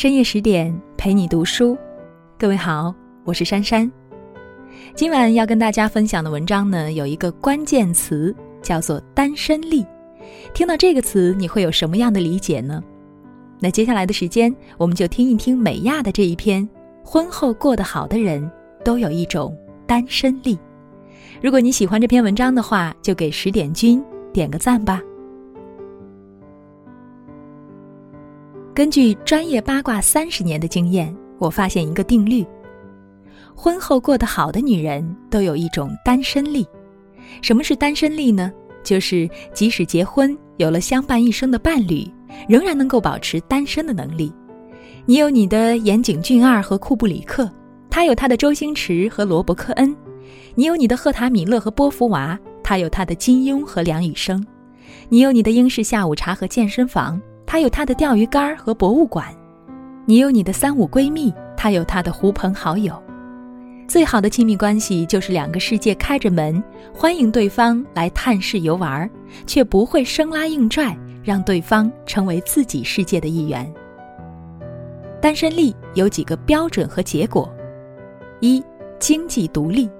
深夜十点陪你读书，各位好，我是珊珊。今晚要跟大家分享的文章呢，有一个关键词叫做“单身力”。听到这个词，你会有什么样的理解呢？那接下来的时间，我们就听一听美亚的这一篇：婚后过得好的人都有一种单身力。如果你喜欢这篇文章的话，就给十点君点个赞吧。根据专业八卦三十年的经验，我发现一个定律：婚后过得好的女人都有一种单身力。什么是单身力呢？就是即使结婚有了相伴一生的伴侣，仍然能够保持单身的能力。你有你的岩井俊二和库布里克，他有他的周星驰和罗伯克恩；你有你的赫塔米勒和波伏娃，他有他的金庸和梁羽生；你有你的英式下午茶和健身房。他有他的钓鱼竿和博物馆，你有你的三五闺蜜，他有他的狐朋好友。最好的亲密关系就是两个世界开着门，欢迎对方来探视游玩，却不会生拉硬拽，让对方成为自己世界的一员。单身力有几个标准和结果：一、经济独立，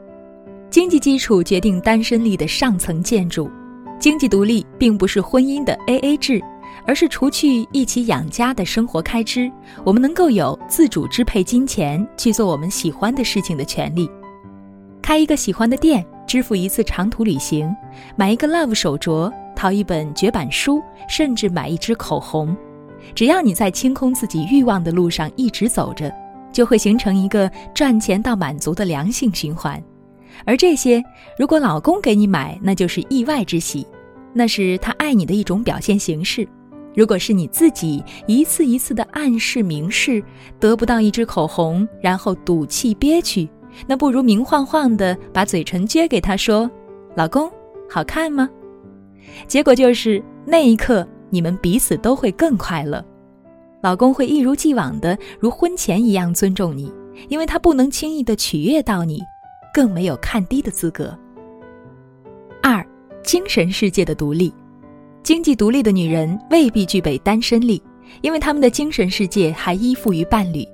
经济基础决定单身力的上层建筑。经济独立并不是婚姻的 A A 制。而是除去一起养家的生活开支，我们能够有自主支配金钱去做我们喜欢的事情的权利。开一个喜欢的店，支付一次长途旅行，买一个 Love 手镯，淘一本绝版书，甚至买一支口红。只要你在清空自己欲望的路上一直走着，就会形成一个赚钱到满足的良性循环。而这些，如果老公给你买，那就是意外之喜，那是他爱你的一种表现形式。如果是你自己一次一次的暗示明示，得不到一支口红，然后赌气憋屈，那不如明晃晃的把嘴唇撅给他说：“老公，好看吗？”结果就是那一刻你们彼此都会更快乐，老公会一如既往的如婚前一样尊重你，因为他不能轻易的取悦到你，更没有看低的资格。二，精神世界的独立。经济独立的女人未必具备单身力，因为她们的精神世界还依附于伴侣。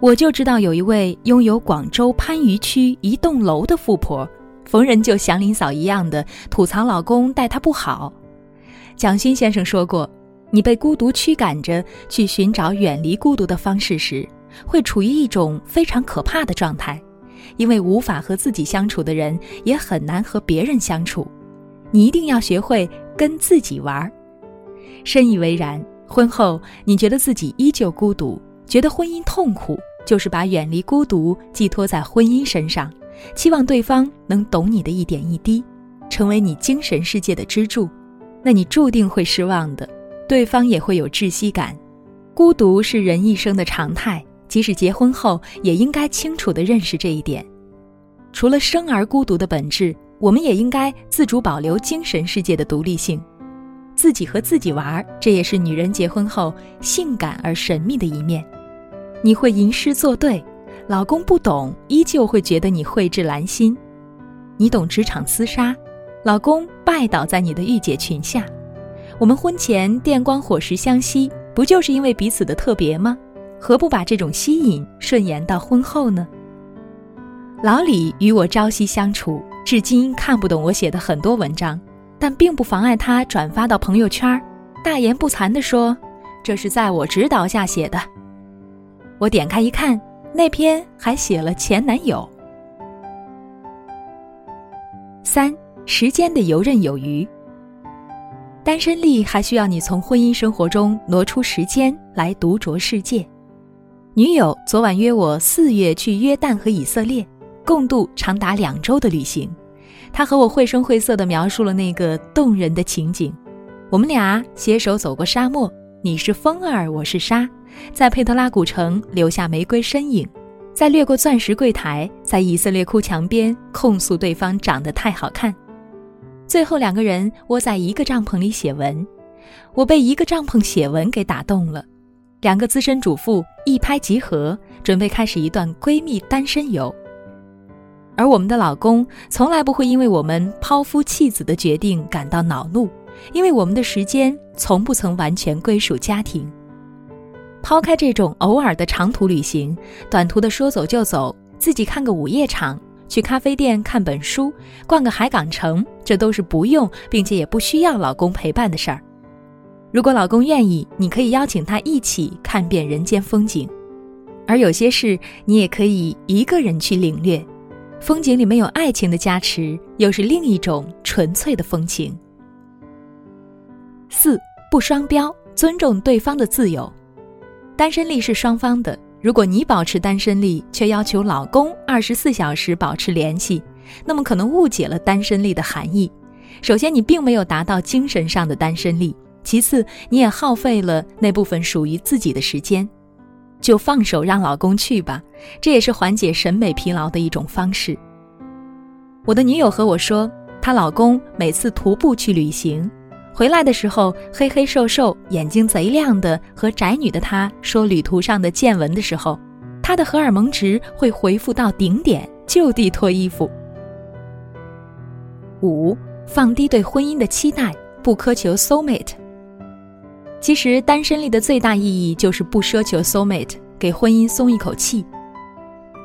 我就知道有一位拥有广州番禺区一栋楼的富婆，逢人就祥林嫂一样的吐槽老公待她不好。蒋勋先生说过：“你被孤独驱赶着去寻找远离孤独的方式时，会处于一种非常可怕的状态，因为无法和自己相处的人也很难和别人相处。你一定要学会。”跟自己玩，深以为然。婚后你觉得自己依旧孤独，觉得婚姻痛苦，就是把远离孤独寄托在婚姻身上，期望对方能懂你的一点一滴，成为你精神世界的支柱。那你注定会失望的，对方也会有窒息感。孤独是人一生的常态，即使结婚后，也应该清楚地认识这一点。除了生而孤独的本质。我们也应该自主保留精神世界的独立性，自己和自己玩，这也是女人结婚后性感而神秘的一面。你会吟诗作对，老公不懂，依旧会觉得你蕙质兰心。你懂职场厮杀，老公拜倒在你的御姐裙下。我们婚前电光火石相吸，不就是因为彼此的特别吗？何不把这种吸引顺延到婚后呢？老李与我朝夕相处。至今看不懂我写的很多文章，但并不妨碍他转发到朋友圈，大言不惭地说：“这是在我指导下写的。”我点开一看，那篇还写了前男友。三时间的游刃有余，单身力还需要你从婚姻生活中挪出时间来独酌世界。女友昨晚约我四月去约旦和以色列。共度长达两周的旅行，他和我绘声绘色地描述了那个动人的情景。我们俩携手走过沙漠，你是风儿，我是沙，在佩特拉古城留下玫瑰身影，在掠过钻石柜台，在以色列哭墙边控诉对方长得太好看。最后两个人窝在一个帐篷里写文，我被一个帐篷写文给打动了。两个资深主妇一拍即合，准备开始一段闺蜜单身游。而我们的老公从来不会因为我们抛夫弃子的决定感到恼怒，因为我们的时间从不曾完全归属家庭。抛开这种偶尔的长途旅行，短途的说走就走，自己看个午夜场，去咖啡店看本书，逛个海港城，这都是不用并且也不需要老公陪伴的事儿。如果老公愿意，你可以邀请他一起看遍人间风景；而有些事，你也可以一个人去领略。风景里没有爱情的加持，又是另一种纯粹的风情。四不双标，尊重对方的自由。单身力是双方的，如果你保持单身力，却要求老公二十四小时保持联系，那么可能误解了单身力的含义。首先，你并没有达到精神上的单身力；其次，你也耗费了那部分属于自己的时间。就放手让老公去吧，这也是缓解审美疲劳的一种方式。我的女友和我说，她老公每次徒步去旅行。回来的时候，黑黑瘦瘦、眼睛贼亮的，和宅女的她说旅途上的见闻的时候，她的荷尔蒙值会回复到顶点，就地脱衣服。五，放低对婚姻的期待，不苛求 soul mate。其实单身力的最大意义就是不奢求 soul mate，给婚姻松一口气。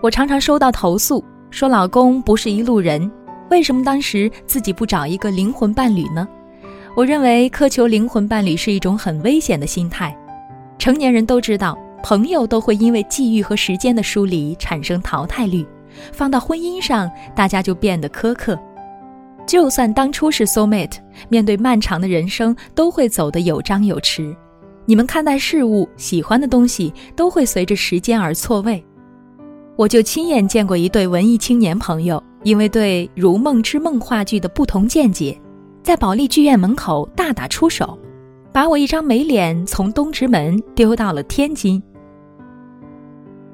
我常常收到投诉，说老公不是一路人，为什么当时自己不找一个灵魂伴侣呢？我认为苛求灵魂伴侣是一种很危险的心态。成年人都知道，朋友都会因为际遇和时间的疏离产生淘汰率，放到婚姻上，大家就变得苛刻。就算当初是 soul mate，面对漫长的人生，都会走得有张有弛。你们看待事物、喜欢的东西，都会随着时间而错位。我就亲眼见过一对文艺青年朋友，因为对《如梦之梦》话剧的不同见解。在保利剧院门口大打出手，把我一张美脸从东直门丢到了天津。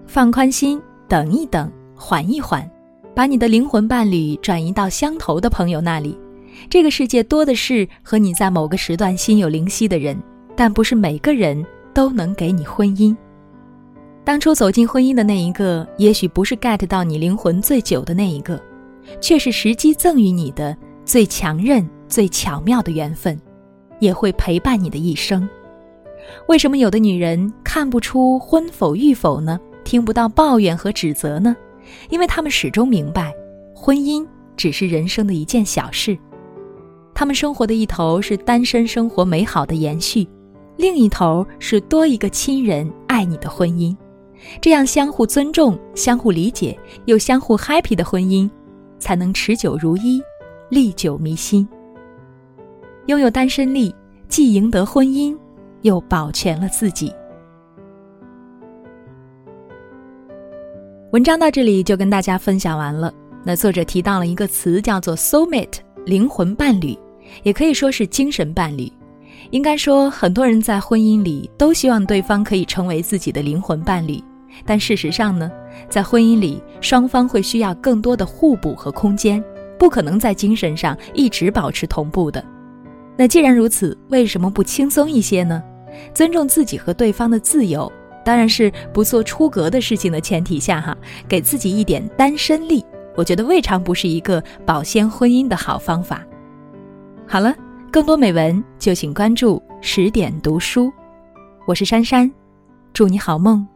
放宽心，等一等，缓一缓，把你的灵魂伴侣转移到相投的朋友那里。这个世界多的是和你在某个时段心有灵犀的人，但不是每个人都能给你婚姻。当初走进婚姻的那一个，也许不是 get 到你灵魂最久的那一个，却是时机赠予你的最强韧。最巧妙的缘分，也会陪伴你的一生。为什么有的女人看不出婚否育否呢？听不到抱怨和指责呢？因为他们始终明白，婚姻只是人生的一件小事。他们生活的一头是单身生活美好的延续，另一头是多一个亲人爱你的婚姻。这样相互尊重、相互理解又相互 happy 的婚姻，才能持久如一，历久弥新。拥有单身力，既赢得婚姻，又保全了自己。文章到这里就跟大家分享完了。那作者提到了一个词，叫做 “soul mate”，灵魂伴侣，也可以说是精神伴侣。应该说，很多人在婚姻里都希望对方可以成为自己的灵魂伴侣，但事实上呢，在婚姻里，双方会需要更多的互补和空间，不可能在精神上一直保持同步的。那既然如此，为什么不轻松一些呢？尊重自己和对方的自由，当然是不做出格的事情的前提下哈，给自己一点单身力，我觉得未尝不是一个保鲜婚姻的好方法。好了，更多美文就请关注十点读书，我是珊珊，祝你好梦。